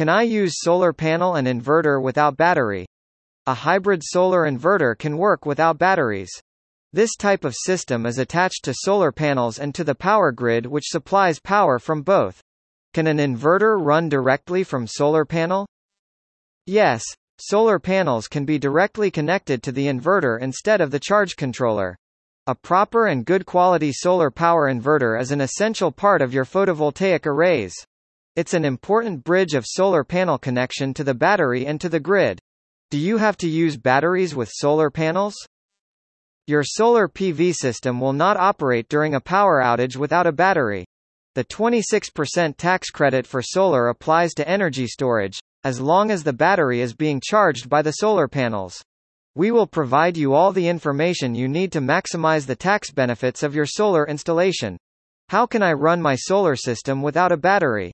Can I use solar panel and inverter without battery? A hybrid solar inverter can work without batteries. This type of system is attached to solar panels and to the power grid which supplies power from both. Can an inverter run directly from solar panel? Yes, solar panels can be directly connected to the inverter instead of the charge controller. A proper and good quality solar power inverter is an essential part of your photovoltaic arrays. It's an important bridge of solar panel connection to the battery and to the grid. Do you have to use batteries with solar panels? Your solar PV system will not operate during a power outage without a battery. The 26% tax credit for solar applies to energy storage, as long as the battery is being charged by the solar panels. We will provide you all the information you need to maximize the tax benefits of your solar installation. How can I run my solar system without a battery?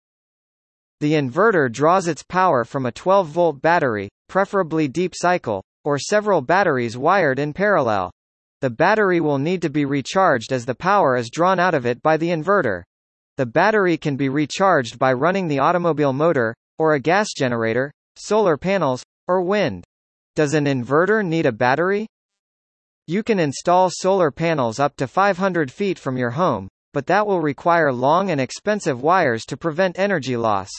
The inverter draws its power from a 12-volt battery, preferably deep cycle, or several batteries wired in parallel. The battery will need to be recharged as the power is drawn out of it by the inverter. The battery can be recharged by running the automobile motor, or a gas generator, solar panels, or wind. Does an inverter need a battery? You can install solar panels up to 500 feet from your home, but that will require long and expensive wires to prevent energy loss.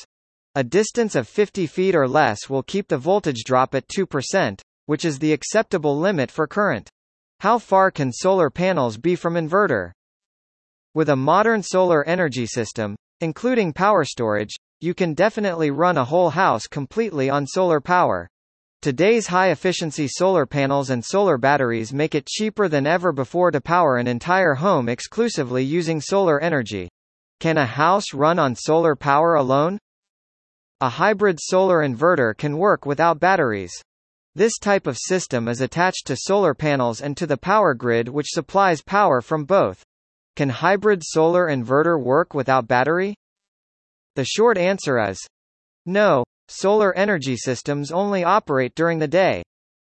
A distance of 50 feet or less will keep the voltage drop at 2%, which is the acceptable limit for current. How far can solar panels be from inverter? With a modern solar energy system, including power storage, you can definitely run a whole house completely on solar power. Today's high-efficiency solar panels and solar batteries make it cheaper than ever before to power an entire home exclusively using solar energy. Can a house run on solar power alone? A hybrid solar inverter can work without batteries. This type of system is attached to solar panels and to the power grid which supplies power from both. Can hybrid solar inverter work without battery? The short answer is no. Solar energy systems only operate during the day.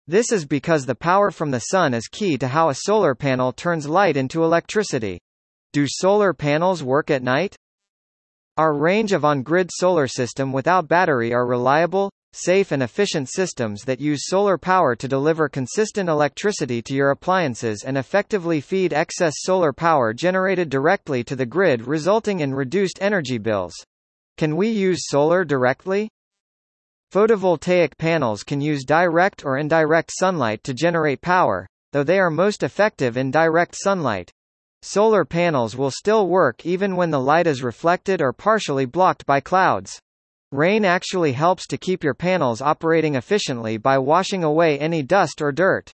This is because the power from the sun is key to how a solar panel turns light into electricity. Do solar panels work at night? Our range of on-grid solar system without battery are reliable, safe and efficient systems that use solar power to deliver consistent electricity to your appliances and effectively feed excess solar power generated directly to the grid resulting in reduced energy bills. Can we use solar directly? Photovoltaic panels can use direct or indirect sunlight to generate power, though they are most effective in direct sunlight. Solar panels will still work even when the light is reflected or partially blocked by clouds. Rain actually helps to keep your panels operating efficiently by washing away any dust or dirt.